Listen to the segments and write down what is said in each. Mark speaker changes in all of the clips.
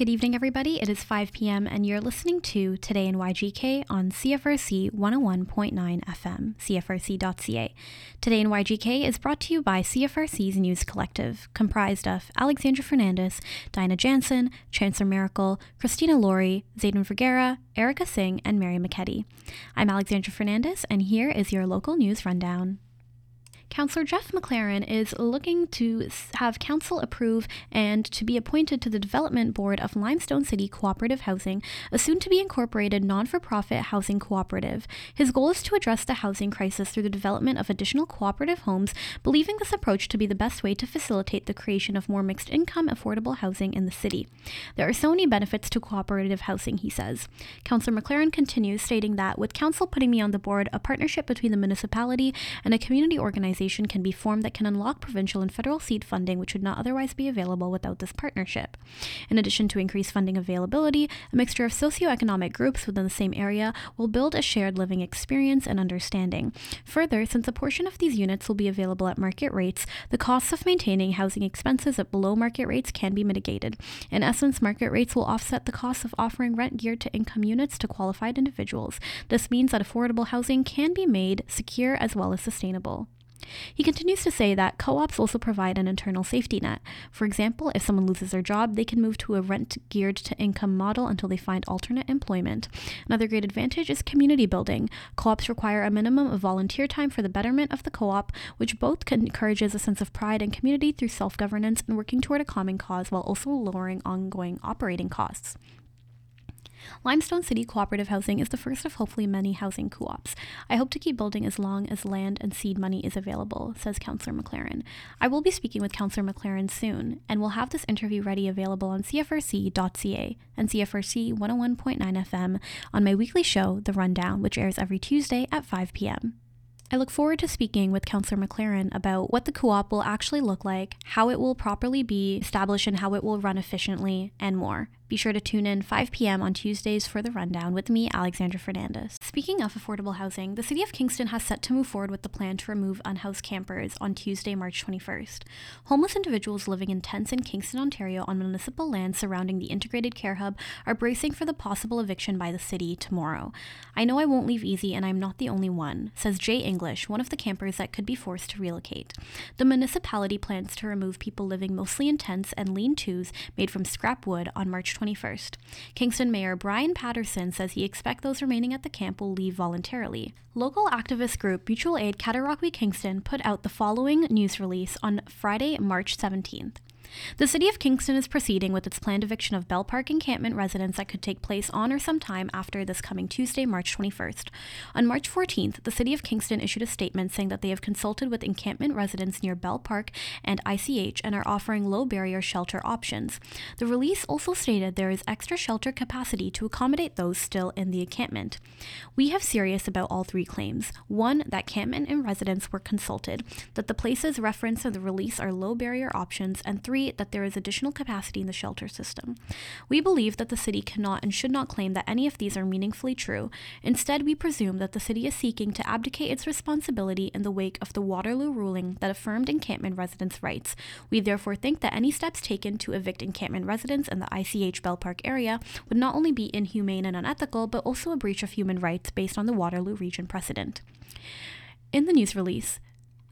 Speaker 1: Good evening, everybody. It is 5 p.m., and you're listening to Today in YGK on CFRC 101.9 FM, CFRC.ca. Today in YGK is brought to you by CFRC's News Collective, comprised of Alexandra Fernandez, Dinah Jansen, Chancellor Miracle, Christina Laurie, Zayden Vergara, Erica Singh, and Mary McKetty. I'm Alexandra Fernandez, and here is your local news rundown. Councillor Jeff McLaren is looking to have council approve and to be appointed to the development board of Limestone City Cooperative Housing, a soon to be incorporated non for profit housing cooperative. His goal is to address the housing crisis through the development of additional cooperative homes, believing this approach to be the best way to facilitate the creation of more mixed income, affordable housing in the city. There are so many benefits to cooperative housing, he says. Councillor McLaren continues, stating that with council putting me on the board, a partnership between the municipality and a community organization organization can be formed that can unlock provincial and federal seed funding, which would not otherwise be available without this partnership. In addition to increased funding availability, a mixture of socioeconomic groups within the same area will build a shared living experience and understanding. Further, since a portion of these units will be available at market rates, the costs of maintaining housing expenses at below market rates can be mitigated. In essence, market rates will offset the costs of offering rent geared to income units to qualified individuals. This means that affordable housing can be made secure as well as sustainable. He continues to say that co ops also provide an internal safety net. For example, if someone loses their job, they can move to a rent geared to income model until they find alternate employment. Another great advantage is community building. Co ops require a minimum of volunteer time for the betterment of the co op, which both encourages a sense of pride and community through self governance and working toward a common cause while also lowering ongoing operating costs. Limestone City Cooperative Housing is the first of hopefully many housing co ops. I hope to keep building as long as land and seed money is available, says Councillor McLaren. I will be speaking with Councillor McLaren soon, and we'll have this interview ready available on CFRC.ca and CFRC 101.9 FM on my weekly show, The Rundown, which airs every Tuesday at 5 p.m. I look forward to speaking with Councillor McLaren about what the co op will actually look like, how it will properly be established, and how it will run efficiently, and more. Be sure to tune in 5 p.m. on Tuesdays for the rundown with me, Alexandra Fernandez. Speaking of affordable housing, the City of Kingston has set to move forward with the plan to remove unhoused campers on Tuesday, March 21st. Homeless individuals living in tents in Kingston, Ontario on municipal land surrounding the integrated care hub are bracing for the possible eviction by the city tomorrow. I know I won't leave easy and I'm not the only one, says Jay English, one of the campers that could be forced to relocate. The municipality plans to remove people living mostly in tents and lean tos made from scrap wood on March 21st. Kingston Mayor Bryan Paterson says he expects those remaining at the camp will leave voluntarily. Local activist group Mutual Aid Cataraqui Kingston put out the following news release on Friday, March 17th. The City of Kingston is proceeding with its planned eviction of Belle Park encampment residents that could take place on or sometime after this coming Tuesday, March 21st. On March 14th, the City of Kingston issued a statement saying that they have consulted with encampment residents near Belle Park and ICH and are offering low barrier shelter options. The release also stated there is extra shelter capacity to accommodate those still in the encampment. We have serious about all three claims. One, that campment and residents were consulted, that the places referenced in the release are low barrier options, and three, that there is additional capacity in the shelter system. We believe that the city cannot and should not claim that any of these are meaningfully true. Instead, we presume that the city is seeking to abdicate its responsibility in the wake of the Waterloo ruling that affirmed encampment residents' rights. We therefore think that any steps taken to evict encampment residents in the ICH Belle Park area would not only be inhumane and unethical, but also a breach of human rights based on the Waterloo region precedent. In the news release,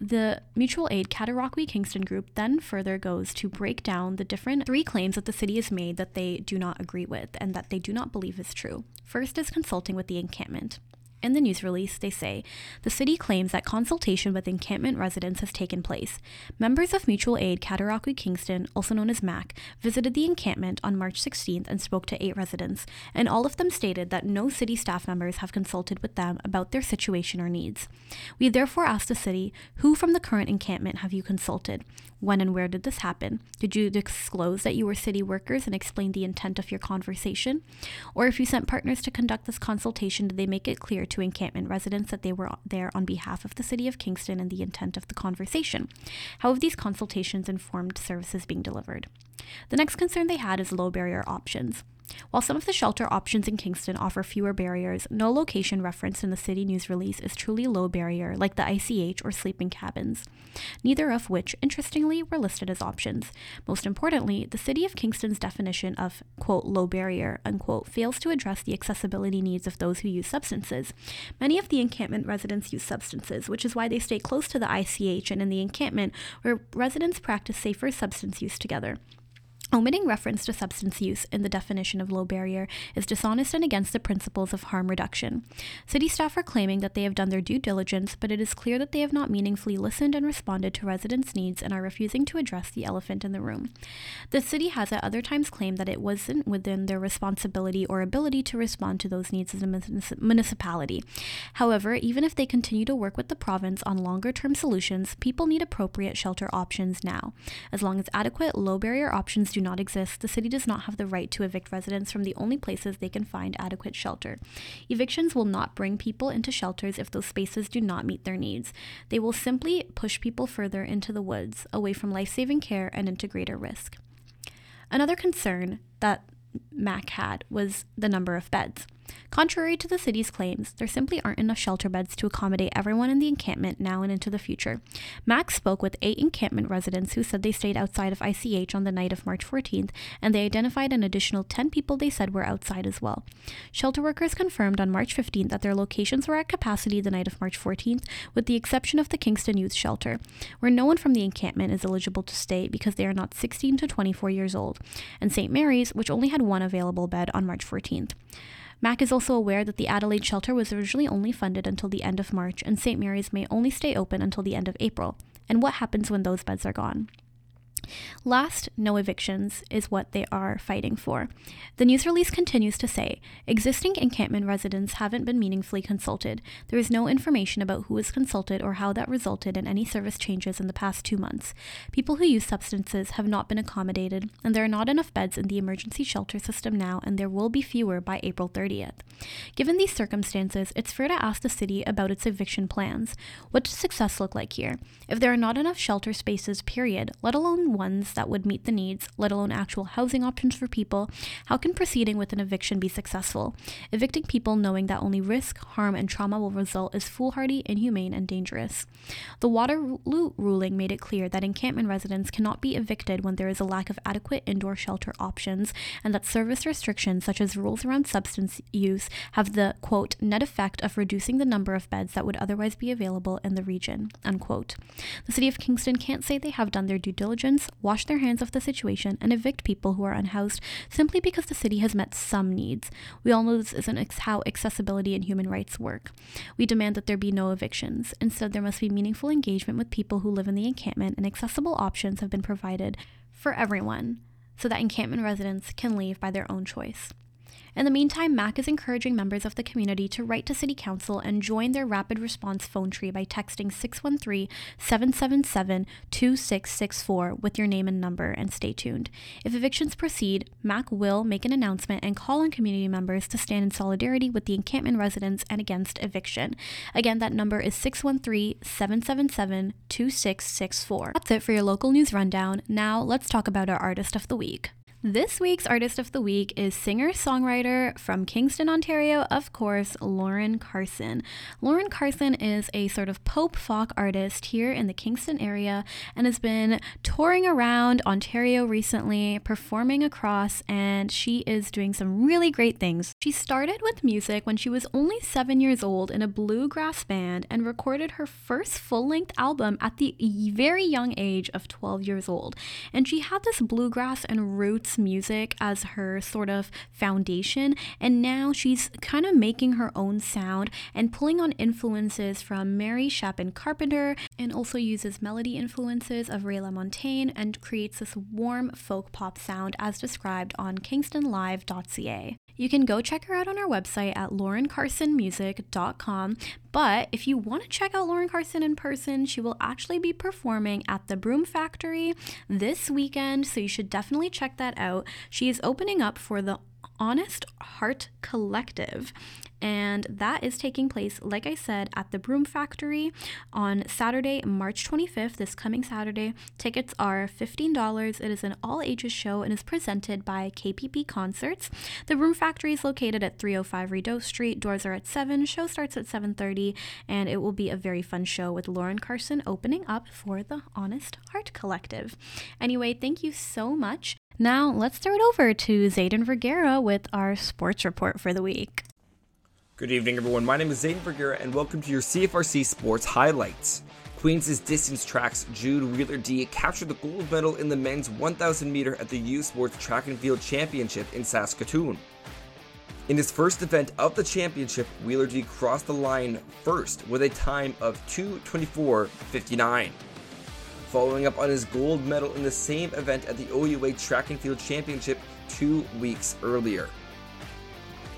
Speaker 1: the mutual aid Cataraqui Kingston group then further goes to break down the different three claims that the city has made that they do not agree with and that they do not believe is true. First is consulting with the encampment. In the news release, they say the city claims that consultation with encampment residents has taken place. Members of Mutual Aid Cataraqui Kingston, also known as MAC, visited the encampment on March 16th and spoke to eight residents, and all of them stated that no city staff members have consulted with them about their situation or needs. We therefore asked the city, who from the current encampment have you consulted? When and where did this happen? Did you disclose that you were city workers and explain the intent of your conversation? Or if you sent partners to conduct this consultation, did they make it clear to encampment residents that they were there on behalf of the City of Kingston and the intent of the conversation? How have these consultations informed services being delivered? The next concern they had is low barrier options. While some of the shelter options in Kingston offer fewer barriers, no location referenced in the city news release is truly low barrier, like the ICH or sleeping cabins, neither of which, interestingly, were listed as options. Most importantly, the city of Kingston's definition of, quote, low barrier, unquote, fails to address the accessibility needs of those who use substances. Many of the encampment residents use substances, which is why they stay close to the ICH and in the encampment, where residents practice safer substance use together. Omitting reference to substance use in the definition of low barrier is dishonest and against the principles of harm reduction. City staff are claiming that they have done their due diligence, but it is clear that they have not meaningfully listened and responded to residents' needs and are refusing to address the elephant in the room. The city has at other times claimed that it wasn't within their responsibility or ability to respond to those needs as a municipality. However, even if they continue to work with the province on longer term solutions, people need appropriate shelter options now. As long as adequate low barrier options do not exist, the city does not have the right to evict residents from the only places they can find adequate shelter. Evictions will not bring people into shelters if those spaces do not meet their needs. They will simply push people further into the woods, away from life saving care and into greater risk. Another concern that MAC had was the number of beds. Contrary to the city's claims, there simply aren't enough shelter beds to accommodate everyone in the encampment now and into the future. Max spoke with eight encampment residents who said they stayed outside of ICH on the night of March 14th, and they identified an additional 10 people they said were outside as well. Shelter workers confirmed on March 15th that their locations were at capacity the night of March 14th, with the exception of the Kingston Youth Shelter, where no one from the encampment is eligible to stay because they are not 16 to 24 years old, and St. Mary's, which only had one available bed on March 14th. Mac is also aware that the Adelaide shelter was originally only funded until the end of March, and St. Mary's may only stay open until the end of April. And what happens when those beds are gone? Last, no evictions is what they are fighting for. The news release continues to say existing encampment residents haven't been meaningfully consulted. There is no information about who was consulted or how that resulted in any service changes in the past two months. People who use substances have not been accommodated, and there are not enough beds in the emergency shelter system now, and there will be fewer by April 30th. Given these circumstances, it's fair to ask the city about its eviction plans. What does success look like here? If there are not enough shelter spaces, period, let alone ones that would meet the needs, let alone actual housing options for people, how can proceeding with an eviction be successful? Evicting people knowing that only risk, harm, and trauma will result is foolhardy, inhumane, and dangerous. The Waterloo ruling made it clear that encampment residents cannot be evicted when there is a lack of adequate indoor shelter options, and that service restrictions, such as rules around substance use, have the quote net effect of reducing the number of beds that would otherwise be available in the region. Unquote. The city of Kingston can't say they have done their due diligence wash their hands of the situation, and evict people who are unhoused simply because the city has met some needs. We all know this isn't ex- how accessibility and human rights work. We demand that there be no evictions. Instead, there must be meaningful engagement with people who live in the encampment, and accessible options have been provided for everyone so that encampment residents can leave by their own choice. In the meantime, MAC is encouraging members of the community to write to City Council and join their rapid response phone tree by texting 613 777 2664 with your name and number and stay tuned. If evictions proceed, MAC will make an announcement and call on community members to stand in solidarity with the encampment residents and against eviction. Again, that number is 613 777 2664. That's it for your local news rundown. Now, let's talk about our artist of the week. This week's Artist of the Week is singer songwriter from Kingston, Ontario, of course, Lauren Carson. Lauren Carson is a sort of pop folk artist here in the Kingston area and has been touring around Ontario recently, performing across, and she is doing some really great things. She started with music when she was only seven years old in a bluegrass band and recorded her first full length album at the very young age of 12 years old. And she had this bluegrass and roots music as her sort of foundation, and now she's kind of making her own sound and pulling on influences from Mary Chapin Carpenter and also uses melody influences of Ray LaMontagne and creates this warm folk pop sound as described on kingstonlive.ca. You can go check her out on our website at laurencarsonmusic.com, But if you want to check out Lauren Carson in person, she will actually be performing at the Broom Factory this weekend, so you should definitely check that out. She is opening up for the Honest Heart Collective and that is taking place, like I said, at the Broom Factory on Saturday, March 25th, this coming Saturday. Tickets are $15. It is an all ages show and is presented by KPP Concerts. The Broom Factory is located at 305 Rideau Street. Doors are at 7. Show starts at 7:30, and it will be a very fun show with Lauren Carson opening up for the Honest Heart Collective. Anyway, thank you so much. Now, let's throw it over to Zayden Vergara with our sports report for the week.
Speaker 2: Good evening, everyone. My name is Zane Vergara, and welcome to your CFRC Sports Highlights. Queens' distance tracks Jude Wheeler-Dee captured the gold medal in the men's 1,000 meter at the U Sports Track and Field Championship in Saskatoon. In his first event of the championship, Wheeler-Dee crossed the line first with a time of 2:24.59. Following up on his gold medal in the same event at the OUA Track and Field Championship two weeks earlier.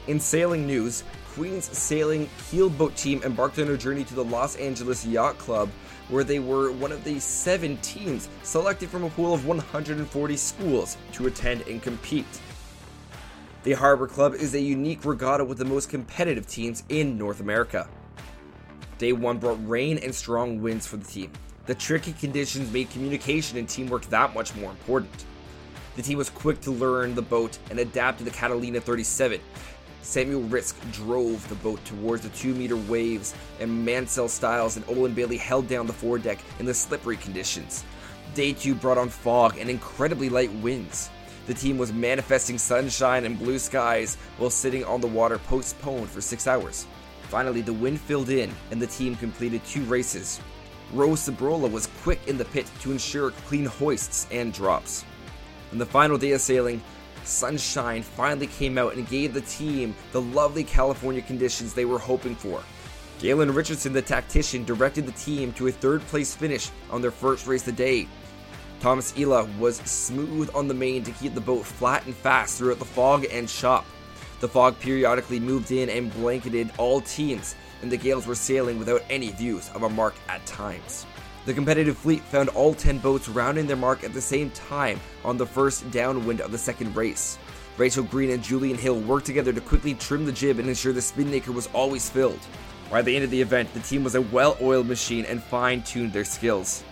Speaker 2: In sailing news, Queen's sailing keelboat team embarked on a journey to the Los Angeles Yacht Club, where they were one of the seven teams selected from a pool of 140 schools to attend and compete. The Harbor Cup is a unique regatta with the most competitive teams in North America. Day 1 brought rain and strong winds for the team. The tricky conditions made communication and teamwork that much more important. The team was quick to learn the boat and adapt to the Catalina 37, Samuel Risk drove the boat towards the two meter waves, and Mansell Styles and Olin Bailey held down the foredeck in the slippery conditions. Day 2 brought on fog and incredibly light winds. The team was manifesting sunshine and blue skies while sitting on the water postponed for six hours. Finally, the wind filled in and the team completed two races. Rose Sabrola was quick in the pit to ensure clean hoists and drops. On the final day of sailing, sunshine finally came out and gave the team the lovely California conditions they were hoping for. Galen Richardson, the tactician, directed the team to a third place finish on their first race of the day. Thomas Ela was smooth on the main to keep the boat flat and fast throughout the fog and chop. The fog periodically moved in and blanketed all teams, and the Gaels were sailing without any views of a mark at times. The competitive fleet found all 10 boats rounding their mark at the same time on the first downwind of the second race. Rachel Green and Julian Hill worked together to quickly trim the jib and ensure the spinnaker was always filled. By the end of the event, the team was a well oiled machine and fine tuned their skills.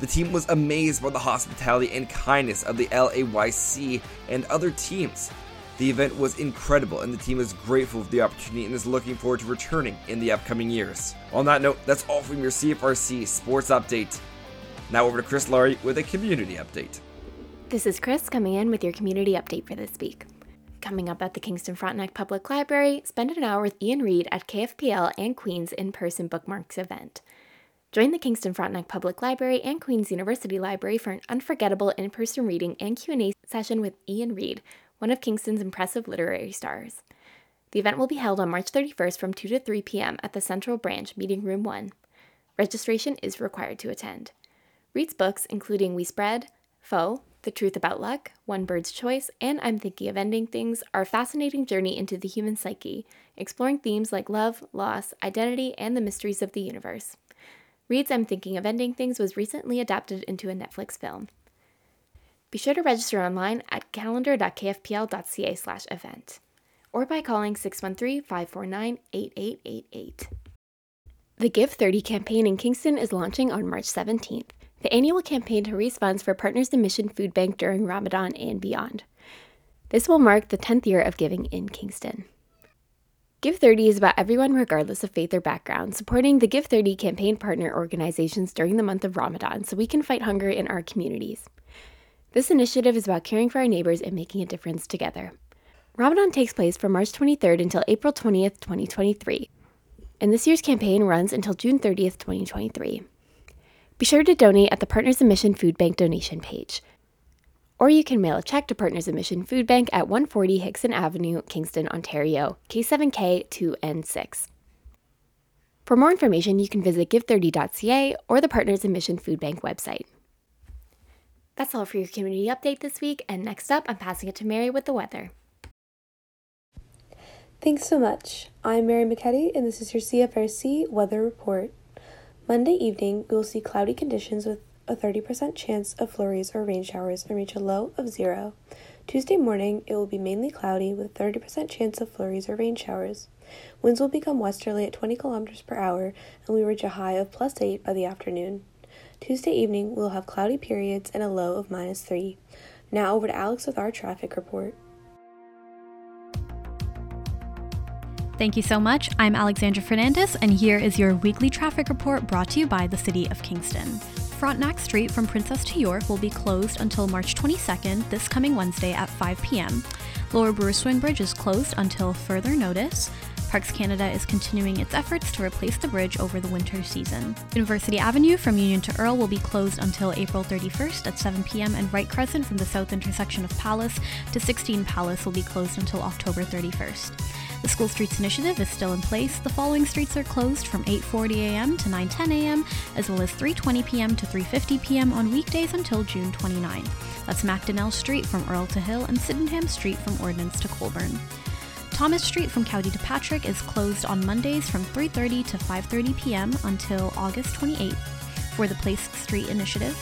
Speaker 2: The team was amazed by the hospitality and kindness of the LAYC and other teams, the event was incredible, and the team is grateful for the opportunity and is looking forward to returning in the upcoming years. On that note, that's all from your CFRC Sports Update. Now over to Chris Laurie with a community update.
Speaker 3: This is Chris coming in with your community update for this week. Coming up at the Kingston Frontenac Public Library, spend an hour with Iain Reid at KFPL and Queen's in-person bookmarks event. Join the Kingston Frontenac Public Library and Queen's University Library for an unforgettable in-person reading and Q&A session with Iain Reid, one of Kingston's impressive literary stars. The event will be held on March 31st from 2 to 3 p.m. at the Central Branch, Meeting Room 1. Registration is required to attend. Reid's books, including We Spread, Foe, The Truth About Luck, One Bird's Choice, and I'm Thinking of Ending Things, are a fascinating journey into the human psyche, exploring themes like love, loss, identity, and the mysteries of the universe. Reid's I'm Thinking of Ending Things was recently adapted into a Netflix film. Be sure to register online at calendar.kfpl.ca slash event or by calling 613-549-8888. The Give 30 campaign in Kingston is launching on March 17th, the annual campaign to raise funds for Partners in Mission Food Bank during Ramadan and beyond. This will mark the 10th year of giving in Kingston. Give 30 is about everyone regardless of faith or background, supporting the Give 30 campaign partner organizations during the month of Ramadan so we can fight hunger in our communities. This initiative is about caring for our neighbors and making a difference together. Ramadan takes place from March 23rd until April 20th, 2023, and this year's campaign runs until June 30th, 2023. Be sure to donate at the Partners in Mission Food Bank donation page. Or you can mail a check to Partners in Mission Food Bank at 140 Hickson Avenue, Kingston, Ontario, K7K 2N6. For more information, you can visit give30.ca or the Partners in Mission Food Bank website. That's all for your community update this week, and next up, I'm passing it to Mary with the weather.
Speaker 4: Thanks so much. I'm Mary McKetty, and this is your CFRC weather report. Monday evening, will see cloudy conditions with a 30% chance of flurries or rain showers and reach a low of zero. Tuesday morning, it will be mainly cloudy with a 30% chance of flurries or rain showers. Winds will become westerly at 20 kilometers per hour, and we reach a high of plus 8 by the afternoon. Tuesday evening, we'll have cloudy periods and a low of minus 3. Now over to Alex with our traffic report.
Speaker 1: Thank you so much. I'm Alexandra Fernandez, and here is your weekly traffic report brought to you by the City of Kingston. Frontenac Street from Princess to York will be closed until March 22nd, this coming Wednesday at 5 p.m. Lower Brewer Swing Bridge is closed until further notice. Parks Canada is continuing its efforts to replace the bridge over the winter season. University Avenue from Union to Earl will be closed until April 31st at 7 p.m., and Wright Crescent from the south intersection of Palace to 16 Palace will be closed until October 31st. The School Streets Initiative is still in place. The following streets are closed from 8:40 a.m. to 9:10 a.m., as well as 3:20 p.m. to 3:50 p.m. on weekdays until June 29th. That's Macdonnell Street from Earl to Hill and Sydenham Street from Ordnance to Colborne. Thomas Street from County to Patrick is closed on Mondays from 3:30 to 5:30 p.m. until August 28th for the Place Street Initiative.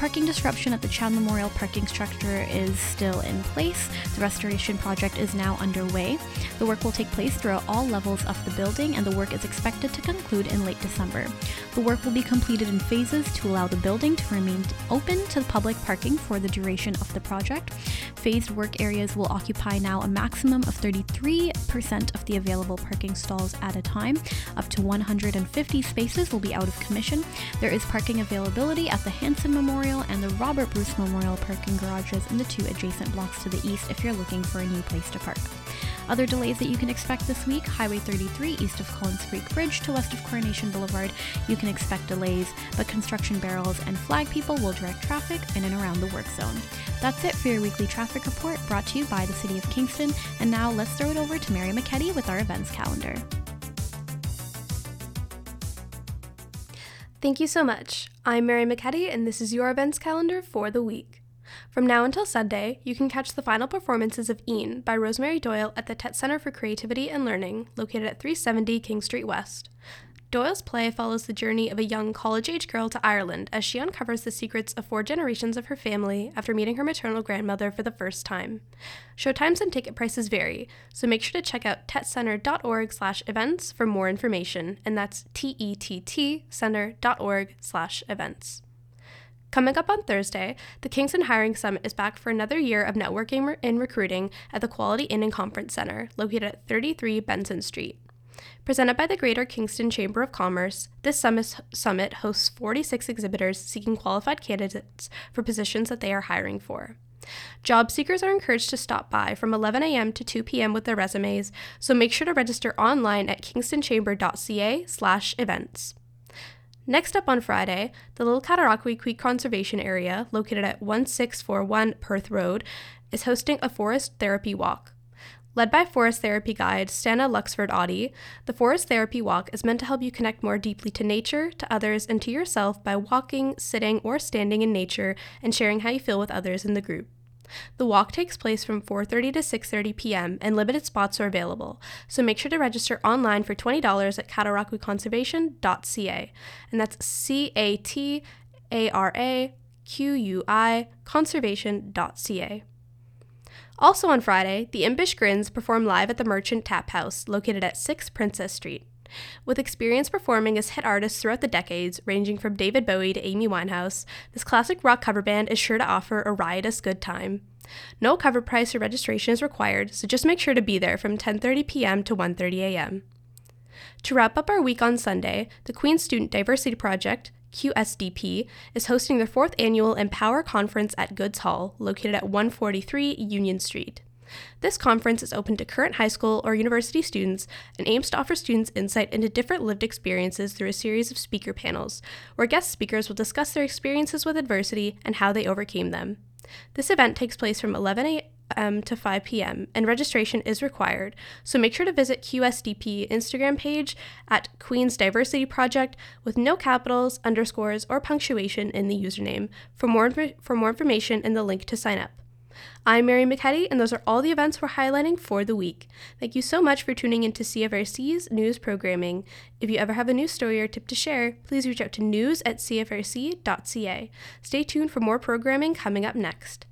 Speaker 1: Parking disruption at the Chown Memorial parking structure is still in place. The restoration project is now underway. The work will take place throughout all levels of the building, and the work is expected to conclude in late December. The work will be completed in phases to allow the building to remain open to public parking for the duration of the project. Phased work areas will occupy now a maximum of 33% of the available parking stalls at a time. Up to 150 spaces will be out of commission. There is parking availability at the Hanson Memorial and the Robert Bruce Memorial parking garages in the two adjacent blocks to the east if you're looking for a new place to park. Other delays that you can expect this week Highway 33 east of Collins Creek Bridge to west of Coronation Boulevard. You can expect delays, but construction barrels and flag people will direct traffic in and around the work zone. That's it for your weekly traffic report brought to you by the City of Kingston. And now let's throw it over to Mary McKetty with our events calendar.
Speaker 4: Thank you so much. I'm Mary McKetty, and this is your events calendar for the week. From now until Sunday, you can catch the final performances of Een by Rosemary Doyle at the Tett Center for Creativity and Learning, located at 370 King Street West. Doyle's play follows the journey of a young college age girl to Ireland as she uncovers the secrets of four generations of her family after meeting her maternal grandmother for the first time. Showtimes and ticket prices vary, so make sure to check out tettcenter.org slash events for more information, and that's T-E-T-T center.org slash events. Coming up on Thursday, the Kingston Hiring Summit is back for another year of networking and recruiting at the Quality Inn and Conference Center, located at 33 Benson Street. Presented by the Greater Kingston Chamber of Commerce, this summit hosts 46 exhibitors seeking qualified candidates for positions that they are hiring for. Job seekers are encouraged to stop by from 11 a.m. to 2 p.m. with their resumes, so make sure to register online at kingstonchamber.ca/events. Next up on Friday, the Little Cataraqui Creek Conservation Area, located at 1641 Perth Road, is hosting a forest therapy walk. Led by forest therapy guide Stana Luxford Audi, the forest therapy walk is meant to help you connect more deeply to nature, to others, and to yourself by walking, sitting, or standing in nature and sharing how you feel with others in the group. The walk takes place from 4:30 to 6:30 p.m. and limited spots are available. So make sure to register online for $20 at cataraquiconservation.ca. And that's C A T A R A Q U I conservation.ca. Also on Friday, the Impish Grins perform live at the Merchant Tap House, located at 6 Princess Street. With experience performing as hit artists throughout the decades, ranging from David Bowie to Amy Winehouse, this classic rock cover band is sure to offer a riotous good time. No cover price or registration is required, so just make sure to be there from 10:30 p.m. to 1:30 a.m. To wrap up our week on Sunday, the Queen's Student Diversity Project, QSDP, is hosting their fourth annual Empower Conference at Goodes Hall, located at 143 Union Street. This conference is open to current high school or university students and aims to offer students insight into different lived experiences through a series of speaker panels, where guest speakers will discuss their experiences with adversity and how they overcame them. This event takes place from 11 a.m m to 5 p.m., and registration is required, so make sure to visit QSDP Instagram page at Queen's Diversity Project with no capitals, underscores, or punctuation in the username for more, for more information and the link to sign up. I'm Mary McKetty, and those are all the events we're highlighting for the week. Thank you so much for tuning in to CFRC's news programming. If you ever have a news story or tip to share, please reach out to news at cfrc.ca. Stay tuned for more programming coming up next.